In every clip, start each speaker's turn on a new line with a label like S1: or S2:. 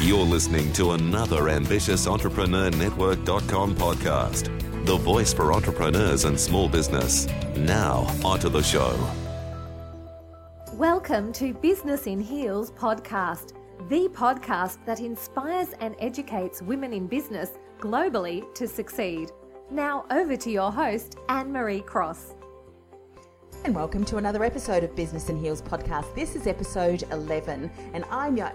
S1: You're listening to another ambitious Entrepreneur Network.com podcast, the voice for entrepreneurs and small business. Now, onto the show.
S2: Welcome to Business in Heels podcast, the podcast that inspires and educates women in business globally to succeed. Now, over to your host, Anne Marie Cross.
S3: And welcome to another episode of Business in Heels podcast. This is episode 11, and I'm your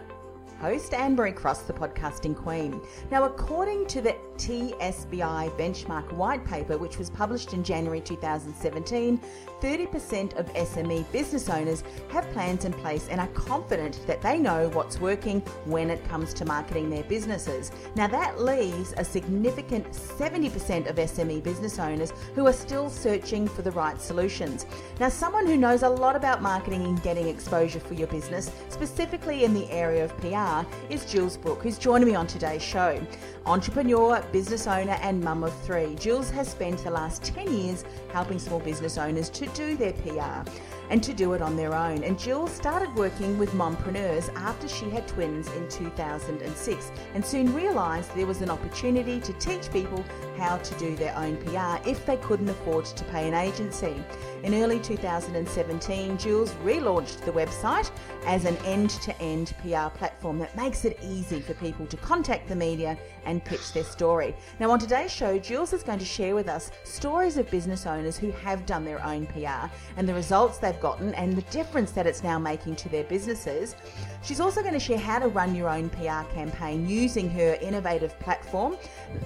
S3: host, Anne Marie Cross, the podcasting queen. Now, according to the TSBI benchmark white paper, which was published in January 2017, 30% of SME business owners have plans in place and are confident that they know what's working when it comes to marketing their businesses. Now, that leaves a significant 70% of SME business owners who are still searching for the right solutions. Now, someone who knows a lot about marketing and getting exposure for your business, specifically in the area of PR, is Jules Brooke, who's joining me on today's show. Entrepreneur, business owner, and mum of three, Jules has spent the last 10 years helping small business owners to do their PR and to do it on their own. And Jules started working with mompreneurs after she had twins in 2006 and soon realised there was an opportunity to teach people how to do their own PR if they couldn't afford to pay an agency. In early 2017, Jules relaunched the website as an end to end PR platform that makes it easy for people to contact the media and pitch their story. Now, on today's show, Jules is going to share with us stories of business owners who have done their own PR and the results they've gotten and the difference that it's now making to their businesses. She's also going to share how to run your own PR campaign using her innovative platform,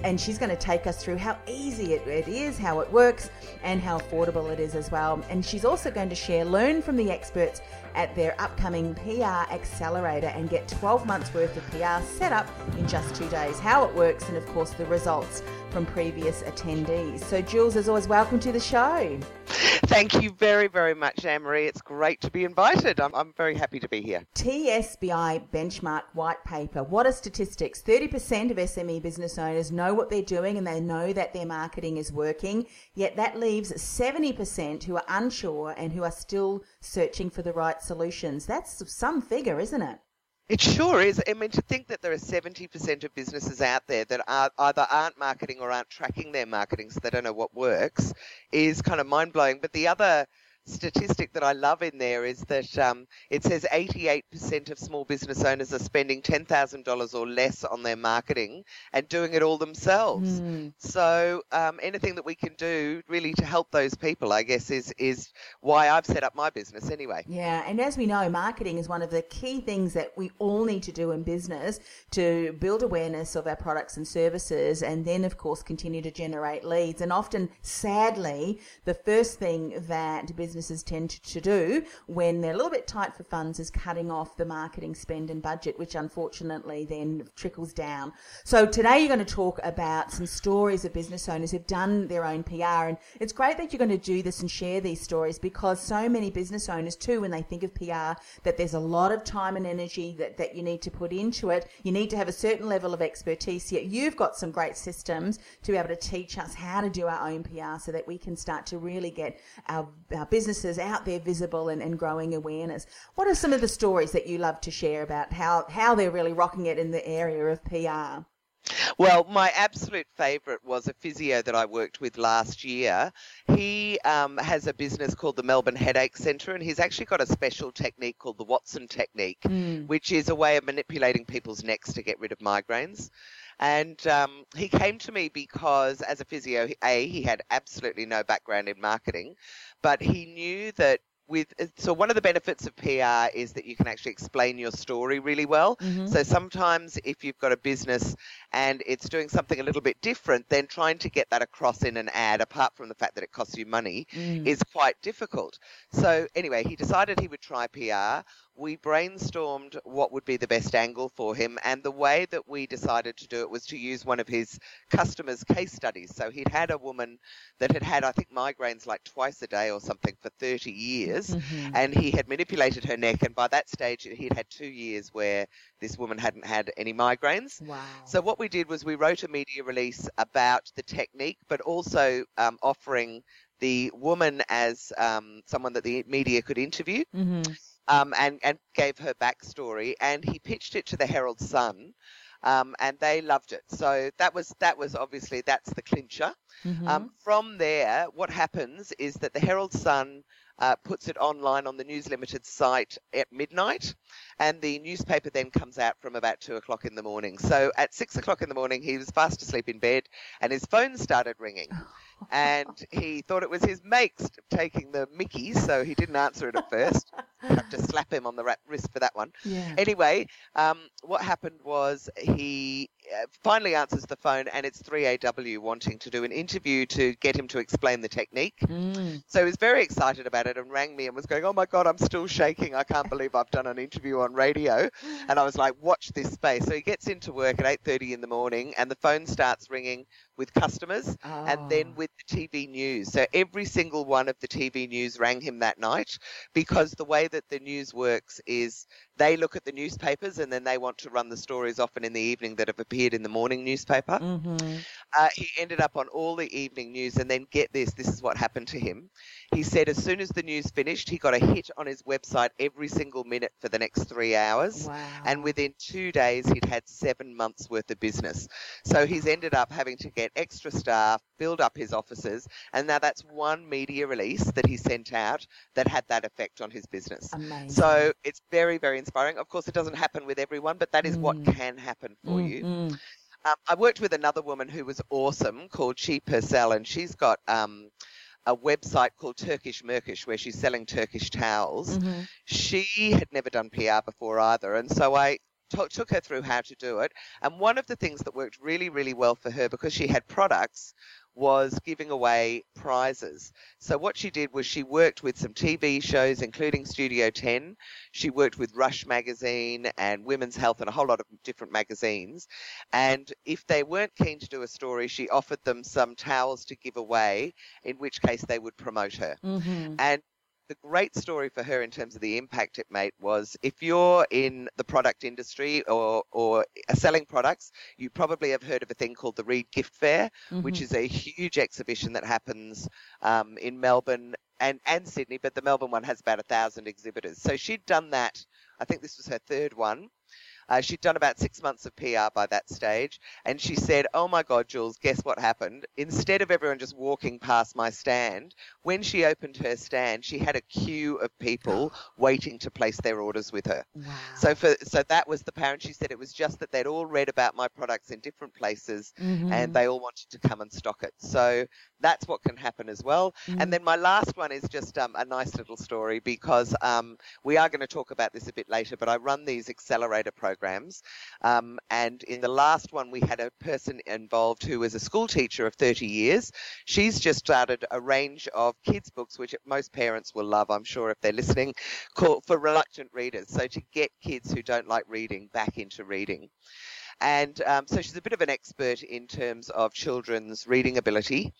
S3: and she's going to take us through how easy it, it is, how it works, and how affordable it is as well. Um, and she's also going to share learn from the experts at their upcoming PR Accelerator and get 12 months worth of PR set up in just two days, how it works, and of course the results from previous attendees. So, Jules, as always, welcome to the show.
S4: Thank you very, very much, Anne Marie. It's great to be invited. I'm, I'm very happy to be here.
S3: TSBI benchmark white paper. What are statistics? 30% of SME business owners know what they're doing and they know that their marketing is working, yet that leaves 70% who are unsure and who are still searching for the right solutions. That's some figure, isn't it?
S4: It sure is. I mean, to think that there are 70% of businesses out there that are, either aren't marketing or aren't tracking their marketing so they don't know what works is kind of mind blowing. But the other statistic that I love in there is that um, it says 88% of small business owners are spending $10,000 or less on their marketing and doing it all themselves. Mm. So um, anything that we can do really to help those people, I guess, is is why I've set up my business anyway.
S3: Yeah, and as we know, marketing is one of the key things that we all need to do in business to build awareness of our products and services, and then of course continue to generate leads. And often, sadly, the first thing that businesses tend to do when they're a little bit tight for funds is cutting off the marketing spend and budget, which unfortunately then trickles down. So today you're going to talk about some stories of business owners who've done their own PR. And it's great that you're going to do this and share these stories because so many business owners too, when they think of PR, that there's a lot of time and energy that, that you need to put into it. You need to have a certain level of expertise. Yet you've got some great systems to be able to teach us how to do our own PR so that we can start to really get our, our businesses out there visible and, and growing awareness. What are some of the stories that you love to share about how, how they're really rocking it in the area of PR?
S4: Well, my absolute favourite was a physio that I worked with last year. He um, has a business called the Melbourne Headache Centre, and he's actually got a special technique called the Watson technique,
S3: Mm.
S4: which is a way of manipulating people's necks to get rid of migraines. And um, he came to me because, as a physio, A, he had absolutely no background in marketing, but he knew that with so one of the benefits of PR is that you can actually explain your story really well.
S3: Mhm.
S4: So sometimes if you've got a business and it's doing something a little bit different, then trying to get that across in an ad, apart from the fact that it costs you money,
S3: Mm.
S4: is quite difficult. So anyway, he decided he would try PR. We brainstormed what would be the best angle for him, and the way that we decided to do it was to use one of his customers' case studies. So he'd had a woman that had had, I think, migraines like twice a day or something for 30 years,
S3: Mhm.
S4: and he had manipulated her neck, and by that stage he'd had two years where this woman hadn't had any migraines.
S3: Wow.
S4: So what we did was we wrote a media release about the technique, but also um, offering the woman as um, someone that the media could interview,
S3: Mhm.
S4: Um, and and gave her backstory. And he pitched it to the Herald Sun, um, and they loved it. So that was that was obviously that's the clincher.
S3: Mhm.
S4: Um, from there, what happens is that the Herald Sun uh, puts it online on the News Limited site at midnight, and the newspaper then comes out from about two o'clock in the morning. So at six o'clock in the morning, he was fast asleep in bed, and his phone started ringing. And he thought it was his mates taking the Mickey, so he didn't answer it at first. Had to slap him on the wrist for that one.
S3: yeah.
S4: Anyway, um, what happened was he uh, finally answers the phone, and it's 3AW wanting to do an interview to get him to explain the technique.
S3: Mm.
S4: So he was very excited about it and rang me and was going, "Oh my God, I'm still shaking! I can't believe I've done an interview on radio." And I was like, "Watch this space." So he gets into work at 8:30 in the morning, and the phone starts ringing with customers, and then
S3: Oh.
S4: With the TV news. So every single one of the TV news rang him that night because the way that the news works is they look at the newspapers and then they want to run the stories often in the evening that have appeared in the morning newspaper.
S3: Mhm.
S4: Uh, he ended up on all the evening news, and then get this this is what happened to him. He said as soon as the news finished, he got a hit on his website every single minute for the next three hours.
S3: Wow.
S4: And within two days, he'd had seven months worth of business. So he's ended up having to get extra staff, build up his offices, and now that's one media release that he sent out that had that effect on his business.
S3: Amazing.
S4: So it's very, very inspiring. Of course, it doesn't happen with everyone, but that is what
S3: Mm.
S4: can happen for you.
S3: Mm,
S4: Um, I worked with another woman who was awesome called Chi Purcell, and she's got um, a website called Turkish Merkish where she's selling Turkish towels.
S3: mhm.
S4: She had never done PR before either, and so I took her through how to do it. And one of the things that worked really, really well for her because she had products was giving away prizes. So what she did was she worked with some TV shows, including Studio 10. She worked with Rush magazine and Women's Health and a whole lot of different magazines. And if they weren't keen to do a story, she offered them some towels to give away, in which case they would promote her.
S3: Mhm.
S4: And the great story for her in terms of the impact it made was if you're in the product industry or, or selling products, you probably have heard of a thing called the Reed Gift Fair, which
S3: Mhm.
S4: is a huge exhibition that happens um, in Melbourne and, and Sydney, but the Melbourne one has about a thousand exhibitors. So she'd done that. I think this was her third one. Uh, she'd done about six months of PR by that stage, and she said, "Oh my God, Jules, guess what happened? Instead of everyone just walking past my stand, when she opened her stand, she had a queue of people waiting to place their orders with her.
S3: Wow.
S4: So for so that was the parent. She said it was just that they'd all read about my products in different places,
S3: Mhm.
S4: and they all wanted to come and stock it. So that's what can happen as well.
S3: Mm.
S4: And then my last one is just um, a nice little story because um, we are going to talk about this a bit later, but I run these accelerator programs. Um, and in the last one, we had a person involved who was a school teacher of 30 years. She's just started a range of kids' books, which most parents will love, I'm sure, if they're listening, called for reluctant readers. So to get kids who don't like reading back into reading. And um, so she's a bit of an expert in terms of children's reading ability.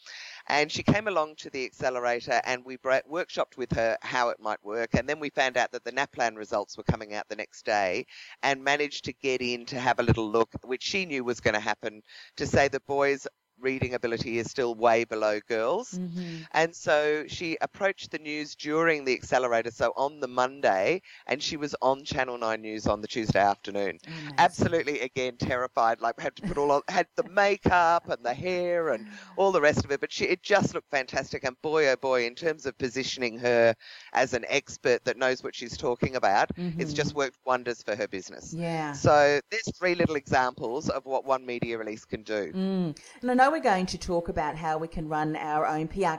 S4: And she came along to the accelerator and we workshopped with her how it might work. And then we found out that the NAPLAN results were coming out the next day and managed to get in to have a little look, which she knew was going to happen, to say the boys reading ability is still way below girls.
S3: Mm-hmm.
S4: And so she approached the news during the accelerator, so on the Monday, and she was on Channel 9 News on the Tuesday afternoon.
S3: Amazing.
S4: Absolutely, again, terrified, like had to put all on, had the makeup and the hair and all the rest of it, but she, it just looked fantastic. And boy, oh boy, in terms of positioning her as an expert that knows what she's talking about, it's
S3: Mhm.
S4: just worked wonders for her business.
S3: Yeah.
S4: So there's three little examples of what one media release can do.
S3: Mm. And I know we're going to talk about how we can run our own PR,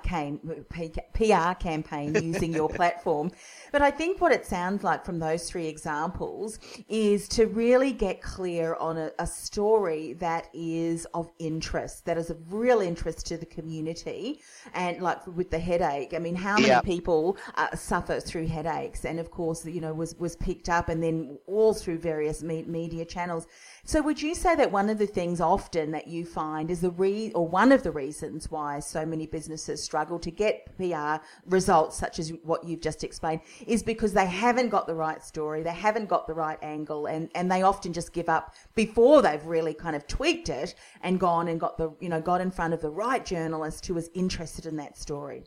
S3: PR campaign using your platform. But I think what it sounds like from those three examples is to really get clear on a, a story that is of interest, that is of real interest to the community. And like with the headache, I mean, how many
S4: Yeah.
S3: people uh, suffer through headaches? And of course, you know, was, was picked up and then all through various me- media channels. So would you say that one of the things often that you find is the or one of the reasons why so many businesses struggle to get PR results such as what you've just explained is because they haven't got the right story, they haven't got the right angle and, and they often just give up before they've really kind of tweaked it and gone and got the you know got in front of the right journalist who was interested in that story.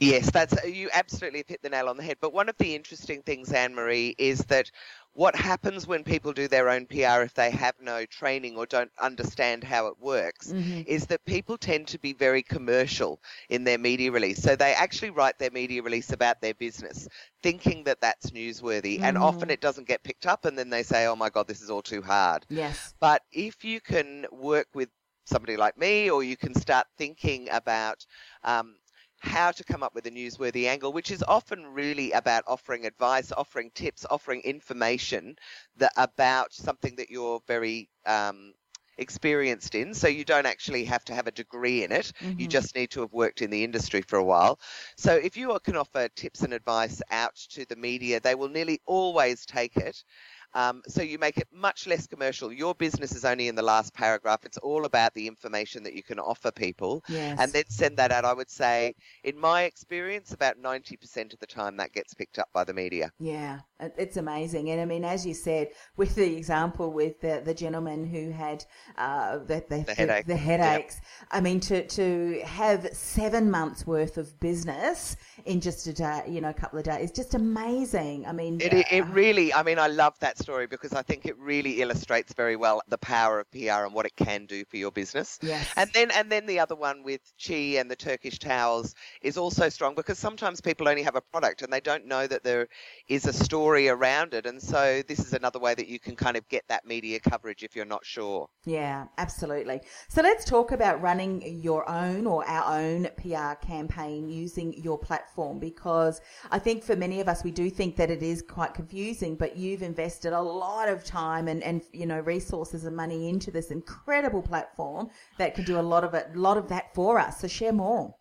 S4: Yes, that's you absolutely hit the nail on the head. But one of the interesting things, Anne Marie, is that what happens when people do their own PR if they have no training or don't understand how it works is that people tend to be very commercial in their media release. So they actually write their media release about their business, thinking that that's newsworthy, and often it doesn't get picked up, and then they say, "Oh my God, this is all too hard."
S3: Yes.
S4: But if you can work with somebody like me, or you can start thinking about um, how to come up with a newsworthy angle, which is often really about offering advice, offering tips, offering information that, about something that you're very um, experienced in. So you don't actually have to have a degree in it. You just need to have worked in the industry for a while. So if you can offer tips and advice out to the media, they will nearly always take it. Um, so you make it much less commercial. Your business is only in the last paragraph. It's all about the information that you can offer people.
S3: Yes.
S4: And then send that out. I would say, in my experience, about 90% of the time that gets picked up by the media.
S3: Yeah, it's amazing. And I mean, as you said, with the example with the, the gentleman who had uh, the, the,
S4: The headache.
S3: the headaches, I mean, to, to have seven months worth of business in just a day, you know, a couple of days, is just amazing. I mean,
S4: It, it, it
S3: uh,
S4: really, I mean, I love that story because I think it really illustrates very well the power of PR and what it can do for your business.
S3: Yes.
S4: And then, and then the other one with Chi and the Turkish towels is also strong because sometimes people only have a product and they don't know that there is a story around it. And so this is another way that you can kind of get that media coverage if you're not sure.
S3: Yeah, absolutely. So let's talk about running your own or our own PR campaign using your platform because I think for many of us, we do think that it is quite confusing, but you've invested a lot of time and, and you know, resources and money into this incredible platform that can do a lot of it, a lot of that for us. So share more.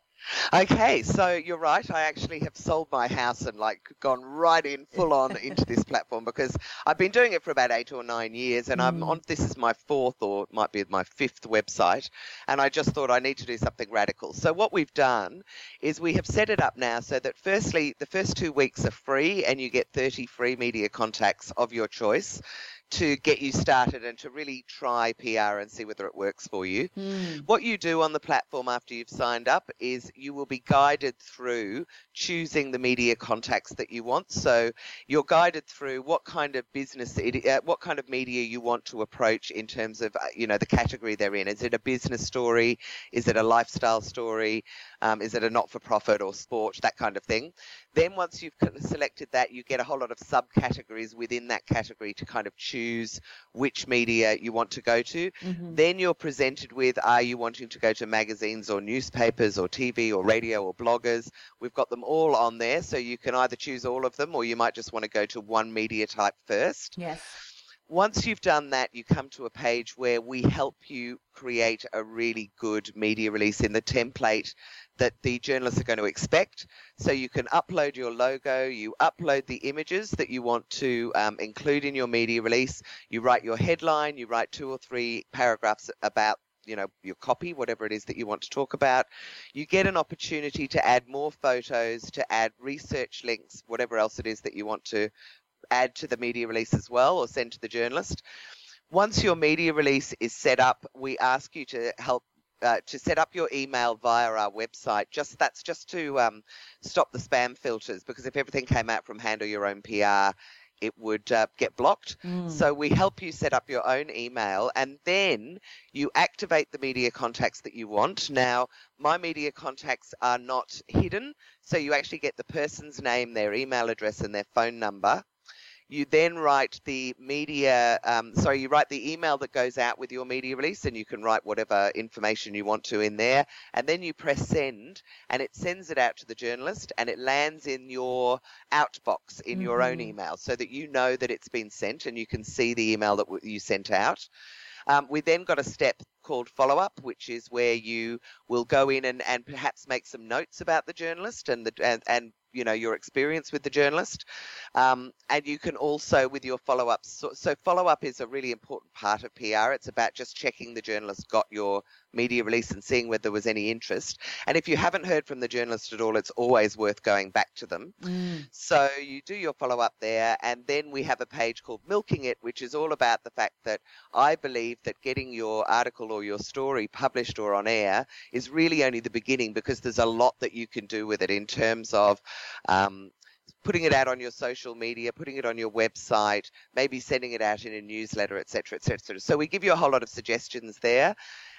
S4: Okay, so you're right. I actually have sold my house and like gone right in full on into this platform because I've been doing it for about eight or nine years, and I'm hmm. on. This is my fourth or it might be my fifth website, and I just thought I need to do something radical. So what we've done is we have set it up now so that firstly, the first two weeks are free, and you get 30 free media contacts of your choice to get you started and to really try PR and see whether it works for you. What you do on the platform after you've signed up is you will be guided through choosing the media contacts that you want. So you're guided through what kind of business, it, uh, what kind of media you want to approach in terms of, uh, you know, the category they're in. Is it a business story? Is it a lifestyle story? Um, is it a not-for-profit or sport? That kind of thing. Then once you've selected that, you get a whole lot of subcategories within that category to kind of choose which media you want to go to. Mm-hmm. Then you're presented with are you wanting to go to magazines or newspapers or TV or radio or bloggers? We've got them all on there, so you can either choose all of them or you might just want to go to one media type first.
S3: Yes.
S4: Once you've done that, you come to a page where we help you create a really good media release in the template that the journalists are going to expect. So you can upload your logo, you upload the images that you want to um, include in your media release, you write your headline, you write two or three paragraphs about you know your copy whatever it is that you want to talk about you get an opportunity to add more photos to add research links whatever else it is that you want to add to the media release as well or send to the journalist. Once your media release is set up, we ask you to help uh, to set up your email via our website. Just that's just to um, stop the spam filters because if everything came out from Handle Your Own PR, it would uh, get blocked.
S3: Mm.
S4: So we help you set up your own email and then you activate the media contacts that you want. Now, my media contacts are not hidden, so you actually get the person's name, their email address, and their phone number. You then write the media, um, sorry, you write the email that goes out with your media release, and you can write whatever information you want to in there. And then you press send, and it sends it out to the journalist, and it lands in your outbox in your own email so that you know that it's been sent and you can see the email that w- you sent out. Um, we then got a step called follow up, which is where you will go in and, and perhaps make some notes about the journalist and the and, and you know your experience with the journalist, um, and you can also with your follow up. So, so follow up is a really important part of PR. It's about just checking the journalist got your media release and seeing whether there was any interest. And if you haven't heard from the journalist at all, it's always worth going back to them. So you do your follow up there, and then we have a page called Milking It, which is all about the fact that I believe that getting your article or your story published or on air is really only the beginning because there's a lot that you can do with it in terms of um, putting it out on your social media, putting it on your website, maybe sending it out in a newsletter, etc., etc. So we give you a whole lot of suggestions there.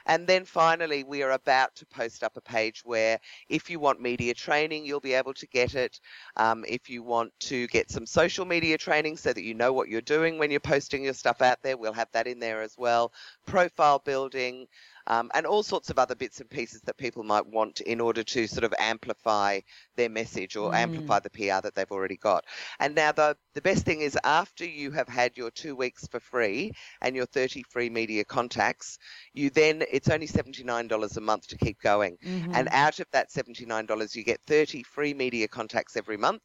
S4: And then finally, we are about to post up a page where if you want media training, you'll be able to get it. Um, if you want to get some social media training so that you know what you're doing when you're posting your stuff out there, we'll have that in there as well. Profile building, um, and all sorts of other bits and pieces that people might want in order to sort of amplify their message or amplify the PR that they've already got. And now the the best thing is after you have had your two weeks for free and your 30 free media contacts, you then it's only $79 a month to keep going. And out of that $79, you get 30 free media contacts every month.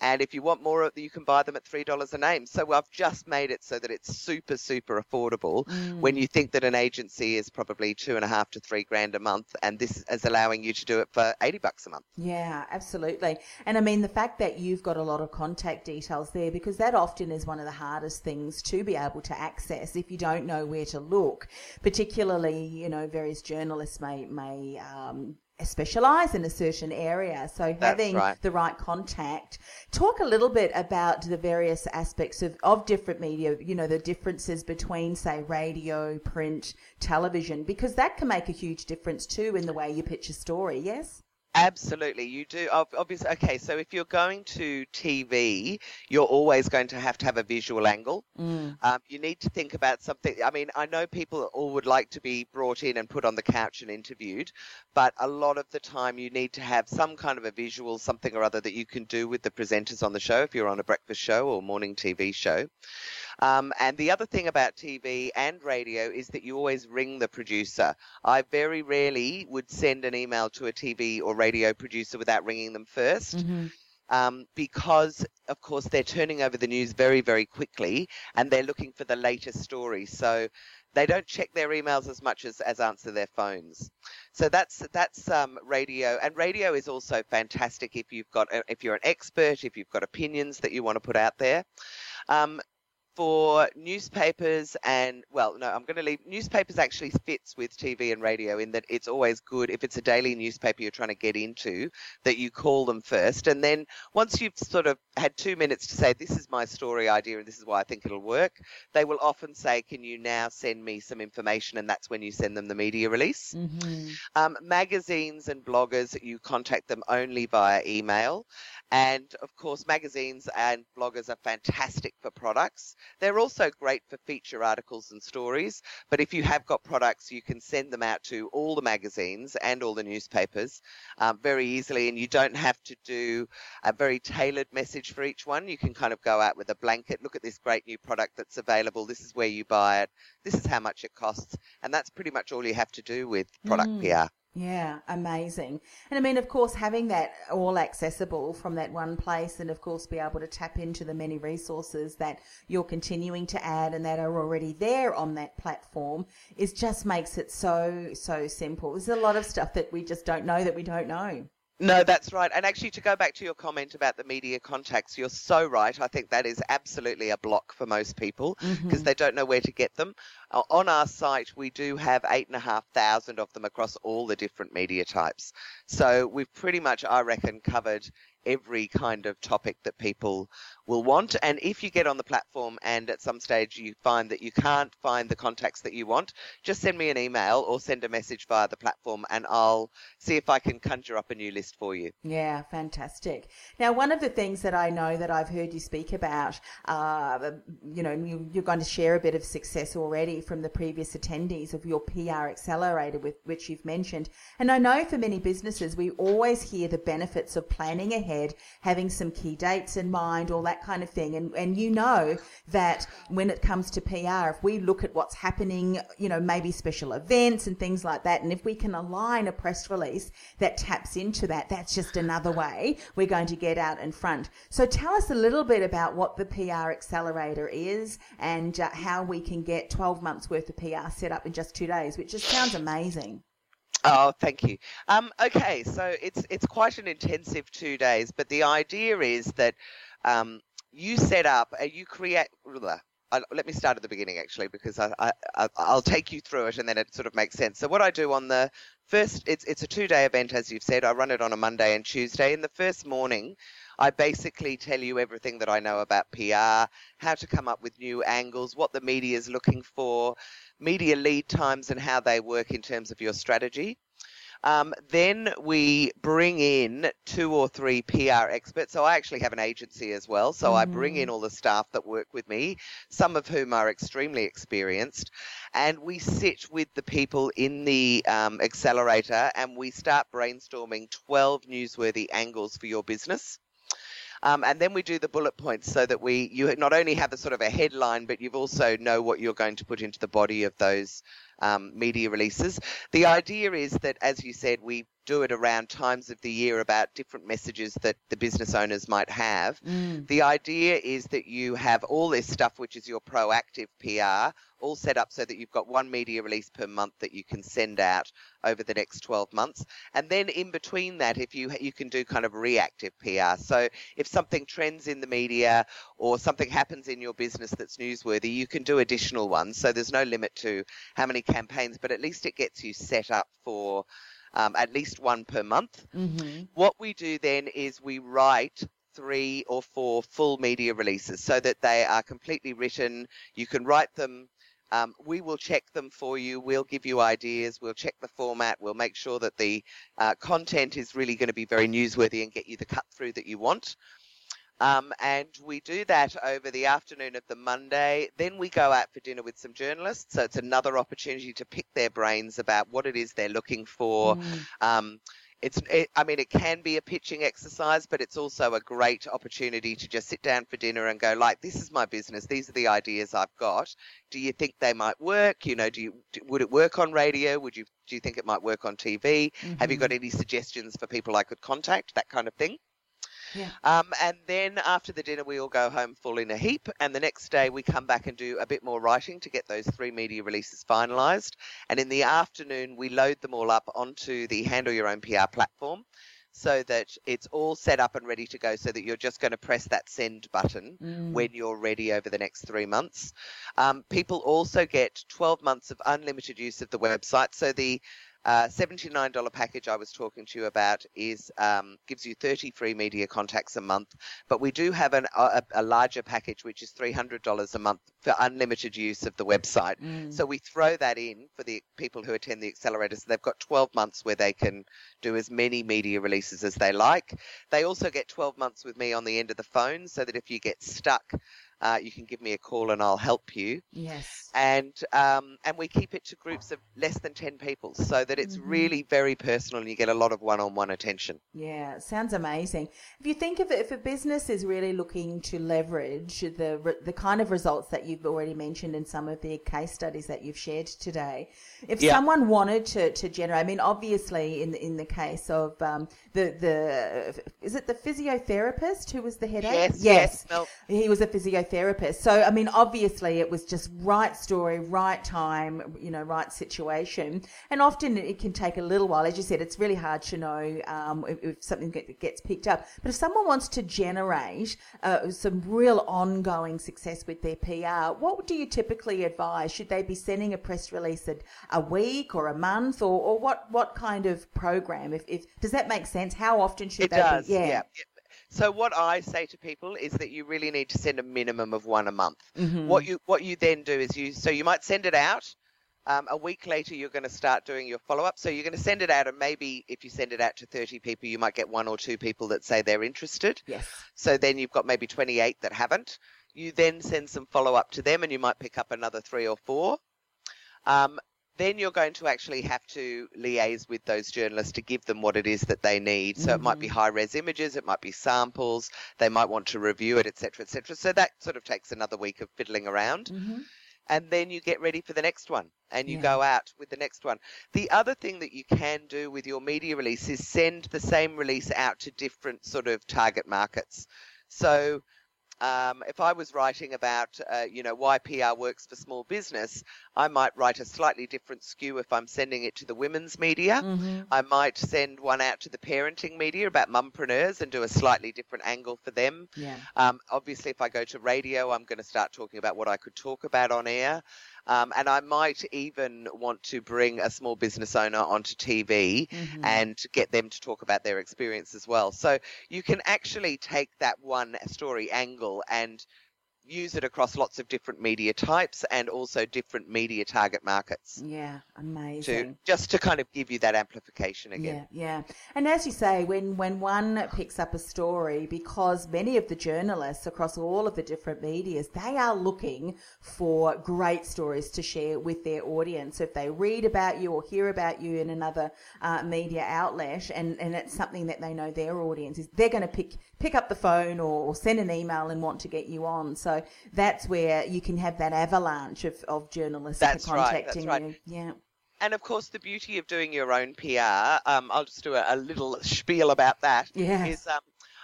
S4: And if you want more, of you can buy them at three dollars a name. So I've just made it so that it's super, super affordable. When you think that an agency is probably two and a half to three grand a month, and this is allowing you to do it for eighty bucks a month.
S3: Yeah, absolutely. And I mean, the fact that you've got a lot of contact details there, because that often is one of the hardest things to be able to access if you don't know where to look. Particularly, you know, various journalists may, may, um, specialize in a certain area. So having
S4: right.
S3: the right contact. Talk a little bit about the various aspects of, of different media, you know, the differences between, say, radio, print, television, because that can make a huge difference too in the way you pitch a story, yes?
S4: Absolutely, you do. Obviously, okay. So if you're going to TV, you're always going to have to have a visual angle. Um, you need to think about something. I mean, I know people all would like to be brought in and put on the couch and interviewed, but a lot of the time you need to have some kind of a visual, something or other that you can do with the presenters on the show if you're on a breakfast show or morning TV show. Um, and the other thing about TV and radio is that you always ring the producer. I very rarely would send an email to a TV or radio producer without ringing them 1st Um, because, of course, they're turning over the news very, very quickly and they're looking for the latest story. So they don't check their emails as much as, as answer their phones. So that's that's um, radio, and radio is also fantastic if you've got if you're an expert, if you've got opinions that you want to put out there. Um, for newspapers and well no i'm going to leave newspapers actually fits with tv and radio in that it's always good if it's a daily newspaper you're trying to get into that you call them first. And then once you've sort of had two minutes to say this is my story idea and this is why i think it'll work they will often say can you now send me some information? And that's when you send them the media release. Um, magazines and bloggers you contact them only via email. And of course, magazines and bloggers are fantastic for products. They're also great for feature articles and stories. But if you have got products, you can send them out to all the magazines and all the newspapers um, very easily. And you don't have to do a very tailored message for each one. You can kind of go out with a blanket look at this great new product that's available. This is where you buy it. This is how much it costs. And that's pretty much all you have to do with product PR.
S3: Yeah, amazing. And I mean, of course, having that all accessible from that one place and, of course, be able to tap into the many resources that you're continuing to add and that are already there on that platform is just makes it so, so simple. There's a lot of stuff that we just don't know that we don't know.
S4: No, that's right. And actually, to go back to your comment about the media contacts, you're so right. I think that is absolutely a block for most people because
S3: Mm-hmm.
S4: they don't know where to get them. Uh, on our site, we do have eight and a half thousand of them across all the different media types. So we've pretty much, I reckon, covered every kind of topic that people will want. And if you get on the platform and at some stage you find that you can't find the contacts that you want, just send me an email or send a message via the platform and I'll see if I can conjure up a new list for you.
S3: Yeah, fantastic. Now, one of the things that I know that I've heard you speak about, uh, you know, you, you're going to share a bit of success already from the previous attendees of your PR accelerator, with which you've mentioned. And I know for many businesses, we always hear the benefits of planning ahead, having some key dates in mind, all that kind of thing. And and you know that when it comes to PR, if we look at what's happening, you know, maybe special events and things like that, and if we can align a press release that taps into that, that's just another way we're going to get out in front. So tell us a little bit about what the PR accelerator is and uh, how we can get 12 months worth of PR set up in just two days, which just sounds amazing.
S4: Oh, thank you. Um, okay, so it's it's quite an intensive two days, but the idea is that um, you set up, uh, you create. let me start at the beginning actually, because I, I- I'll take you through it, and then it sort of makes sense. So what I do on the first, it's it's a two day event, as you've said. I run it on a Monday and Tuesday. In the first morning, I basically tell you everything that I know about PR, how to come up with new angles, what the media is looking for, media lead times, and how they work in terms of your strategy. Um, then we bring in two or three PR experts. So I actually have an agency as well. So I bring in all the staff that work with me, some of whom are extremely experienced, and we sit with the people in the um, accelerator and we start brainstorming 12 newsworthy angles for your business. Um, and then we do the bullet points so that we you not only have a sort of a headline, but you've also know what you're going to put into the body of those um, media releases. The idea is that, as you said, we do it around times of the year about different messages that the business owners might have. The idea is that you have all this stuff, which is your proactive PR, all set up so that you've got one media release per month that you can send out over the next 12 months. And then in between that, if you you can do kind of reactive PR. So if something trends in the media or something happens in your business that's newsworthy, you can do additional ones. So there's no limit to how many campaigns, but at least it gets you set up for um, at least one per month.
S3: Mm-hmm.
S4: What we do then is we write three or four full media releases so that they are completely written. You can write them. Um, we will check them for you. We'll give you ideas. We'll check the format. We'll make sure that the uh, content is really going to be very newsworthy and get you the cut through that you want. Um, and we do that over the afternoon of the Monday. Then we go out for dinner with some journalists. So it's another opportunity to pick their brains about what it is they're looking for. Um, it's, it, I mean, it can be a pitching exercise, but it's also a great opportunity to just sit down for dinner and go, like, this is my business. These are the ideas I've got. Do you think they might work? You know, do you do, would it work on radio? Would you do you think it might work on TV? Have you got any suggestions for people I could contact? That kind of thing.
S3: Yeah.
S4: Um, and then after the dinner, we all go home full in a heap. And the next day, we come back and do a bit more writing to get those three media releases finalised. And in the afternoon, we load them all up onto the Handle Your Own PR platform so that it's all set up and ready to go so that you're just going to press that send button when you're ready over the next three months. Um, people also get 12 months of unlimited use of the website. So the uh, $79 package I was talking to you about is um, gives you 30 free media contacts a month, but we do have an, a, a larger package which is $300 a month for unlimited use of the website. So we throw that in for the people who attend the accelerators. So they've got 12 months where they can do as many media releases as they like. They also get 12 months with me on the end of the phone so that if you get stuck, uh, you can give me a call and I'll help you
S3: Yes.
S4: and um, and we keep it to groups of less than 10 people so that it's really very personal and you get a lot of one-on-one attention
S3: Yeah, sounds amazing. If you think of it, if a business is really looking to leverage the the kind of results that you've already mentioned in some of the case studies that you've shared today, if
S4: Yeah.
S3: someone wanted to, to generate, I mean, obviously in the, in the case of um, the the is it the physiotherapist who was the headache?
S4: Yes, yes, Mel.
S3: he was a physiotherapist. So, I mean, obviously it was just right story, right time, you know, right situation. And often it can take a little while. As you said, it's really hard to know um, if, if, something gets picked up. But if someone wants to generate uh, some real ongoing success with their PR, what do you typically advise? Should they be sending a press release a, a week or a month or, or what, what kind of program? If, if Does that make sense? How often should
S4: it
S3: they
S4: does,
S3: be? Yeah.
S4: yeah. So what I say to people is that you really need to send a minimum of one a month.
S3: Mm-hmm.
S4: What you what you then do is you so you might send it out. Um, a week later, you're going to start doing your follow up. So you're going to send it out, and maybe if you send it out to 30 people, you might get one or two people that say they're interested.
S3: Yes.
S4: So then you've got maybe 28 that haven't. You then send some follow up to them, and you might pick up another three or four. Um, then you're going to actually have to liaise with those journalists to give them what it is that they need. So mm-hmm. it might be high res images, it might be samples, they might want to review it, etc., etc. So that sort of takes another week of fiddling around.
S3: Mm-hmm.
S4: And then you get ready for the next one and you
S3: Yeah.
S4: go out with the next one. The other thing that you can do with your media release is send the same release out to different sort of target markets. So um, if I was writing about, uh, you know, why PR works for small business, I might write a slightly different skew if I'm sending it to the women's media.
S3: Mm-hmm.
S4: I might send one out to the parenting media about mumpreneurs and do a slightly different angle for them.
S3: Yeah.
S4: Um, obviously, if I go to radio, I'm going to start talking about what I could talk about on air. Um, and I might even want to bring a small business owner onto TV
S3: Mhm.
S4: and get them to talk about their experience as well. So you can actually take that one story angle and use it across lots of different media types and also different media target markets
S3: Yeah. amazing.
S4: to just to kind of give you that amplification again.
S3: Yeah, yeah. And as you say, when, when one picks up a story, because many of the journalists across all of the different medias, they are looking for great stories to share with their audience. If they read about you or hear about you in another uh, media outlet and, and it's something that they know their audience is, they're going to pick, pick up the phone or, send an email and want to get you on. So that's where you can have that avalanche of, of journalists
S4: That's right, that's
S3: contacting
S4: right.
S3: you. Yeah.
S4: And of course, the beauty of doing your own PR, um, I'll just do a, a little spiel about that.
S3: Yeah.
S4: Is um,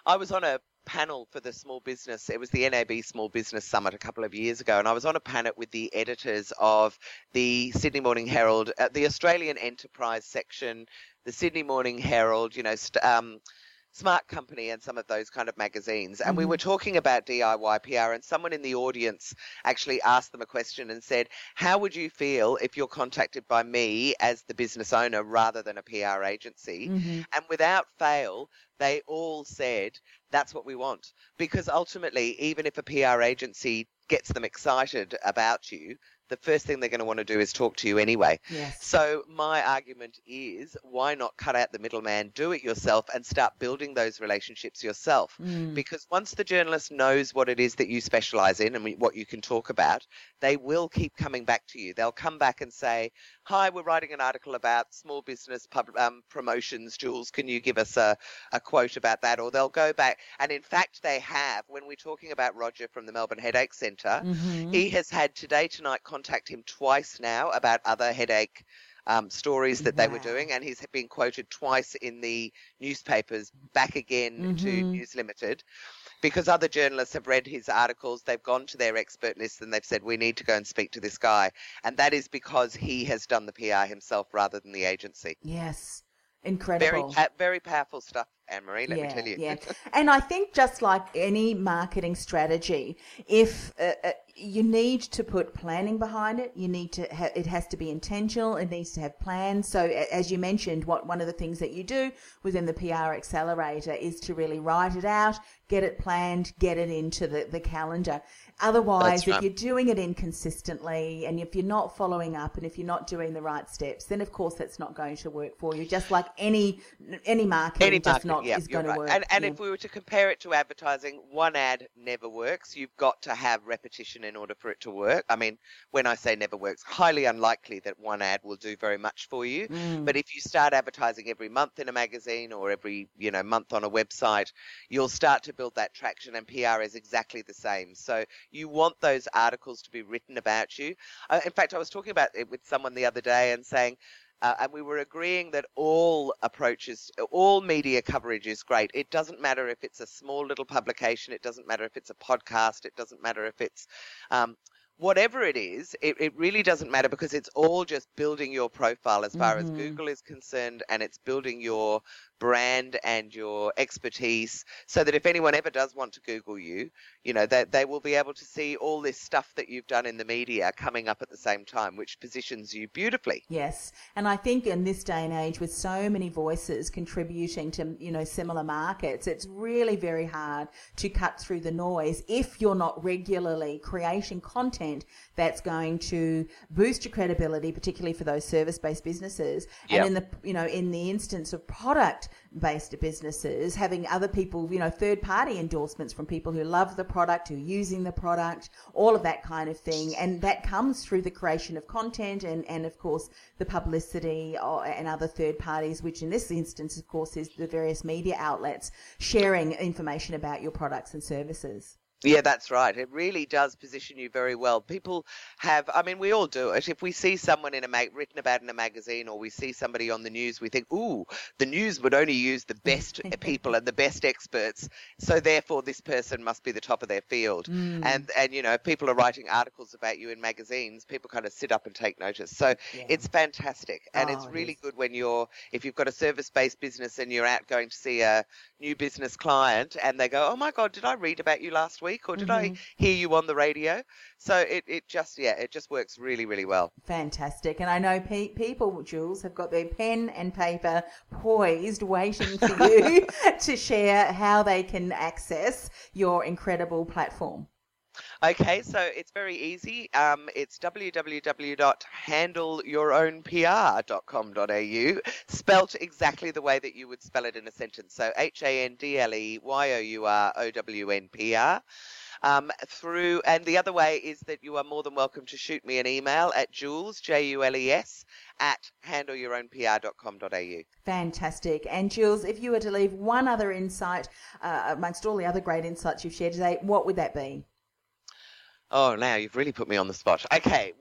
S4: I was on a panel for the small business. It was the NAB Small Business Summit a couple of years ago, and I was on a panel with the editors of the Sydney Morning Herald, uh, the Australian Enterprise section, the Sydney Morning Herald. You know. St- um, Smart Company and some of those kind of magazines. And we were talking about DIY PR, and someone in the audience actually asked them a question and said, How would you feel if you're contacted by me as the business owner rather than a PR agency?
S3: Mm-hmm.
S4: And without fail, they all said, That's what we want. Because ultimately, even if a PR agency gets them excited about you, the first thing they're going to want to do is talk to you anyway.
S3: Yes.
S4: So my argument is why not cut out the middleman, do it yourself and start building those relationships yourself.
S3: Mm.
S4: Because once the journalist knows what it is that you specialize in and what you can talk about, they will keep coming back to you. They'll come back and say, "Hi, we're writing an article about small business pub, um, promotions. Jules, can you give us a, a quote about that?" Or they'll go back, and in fact, they have. When we're talking about Roger from the Melbourne Headache Centre,
S3: Mhm.
S4: he has had today tonight contact him twice now about other headache um, stories that they were doing, and he's been quoted twice in the newspapers, back again to
S3: Mhm.
S4: News Limited, because other journalists have read his articles. They've gone to their expert list and they've said, "We need to go and speak to this guy," and that is because he has done the PR himself rather than the agency.
S3: Yes.
S4: Very,
S3: Incredible.
S4: pa- very powerful stuff, Anne Marie. Let
S3: yeah,
S4: me tell you.
S3: yeah. And I think just like any marketing strategy, if uh, uh, you need to put planning behind it, you need to ha- it has to be intentional. It needs to have plans. So a- as you mentioned, what one of the things that you do within the PR accelerator is to really write it out, get it planned, get it into the, the calendar. Otherwise,
S4: That's
S3: if you're doing it inconsistently and if you're not following up and if you're not doing the right steps, then of course that's not going to work for you. Just like any any marketing
S4: Any
S3: just
S4: marketing,
S3: not
S4: yeah,
S3: is going
S4: right.
S3: to work.
S4: And, and
S3: Yeah.
S4: if we were to compare it to advertising, one ad never works. You've got to have repetition in order for it to work. I mean, when I say never works, highly unlikely that one ad will do very much for you.
S3: Mm.
S4: But if you start advertising every month in a magazine or every you know month on a website, you'll start to build that traction. And PR is exactly the same. So you want those articles to be written about you. Uh, in fact, I was talking about it with someone the other day and saying Uh, and we were agreeing that all approaches, all media coverage is great. It doesn't matter if it's a small little publication, it doesn't matter if it's a podcast, it doesn't matter if it's um, whatever it is, it, it really doesn't matter because it's all just building your profile as far
S3: Mm-hmm.
S4: as Google is concerned and it's building your brand and your expertise so that if anyone ever does want to Google you, you know, that they, will be able to see all this stuff that you've done in the media coming up at the same time, which positions you beautifully.
S3: Yes, and I think in this day and age, with so many voices contributing to you know similar markets, it's really very hard to cut through the noise if you're not regularly creating content that's going to boost your credibility, particularly for those service-based businesses.
S4: Yeah.
S3: And in the you know in the instance of product-based businesses, having other people you know third-party endorsements from people who love the product, who are using the product, all of that kind of thing, and that comes through the creation of content and and of course the publicity or, and other third parties, which in this instance, of course, is the various media outlets sharing information about your products and services.
S4: Yeah, that's right. It really does position you very well. People have, I mean, we all do it. If we see someone in a mag- written about in a magazine or we see somebody on the news, we think, ooh, the news would only use the best people and the best experts. So therefore, this person must be the top of their field.
S3: Mm.
S4: And, and, you know, if people are writing articles about you in magazines, people kind of sit up and take notice. So it's fantastic. And it's
S3: Oh, it
S4: really
S3: is.
S4: good when you're, if you've got a service based business and you're out going to see a new business client and they go, oh my God, did I read about you last week? Or did I mm-hmm. hear you on the radio? So it, it just, yeah, it just works really, really well.
S3: Fantastic. And I know pe- people, Jules, have got their pen and paper poised, waiting for you to share how they can access your incredible platform.
S4: Okay, so it's very easy. Um, it's www.handleyourownpr.com.au, spelt exactly the way that you would spell it in a sentence. So H A N D L E Y O U R O W N P R. Um, through and the other way is that you are more than welcome to shoot me an email at jules j u l e s at handleyourownpr.com.au.
S3: Fantastic. And Jules, if you were to leave one other insight uh, amongst all the other great insights you've shared today, what would that be?
S4: Oh, now you've really put me on the spot. Okay,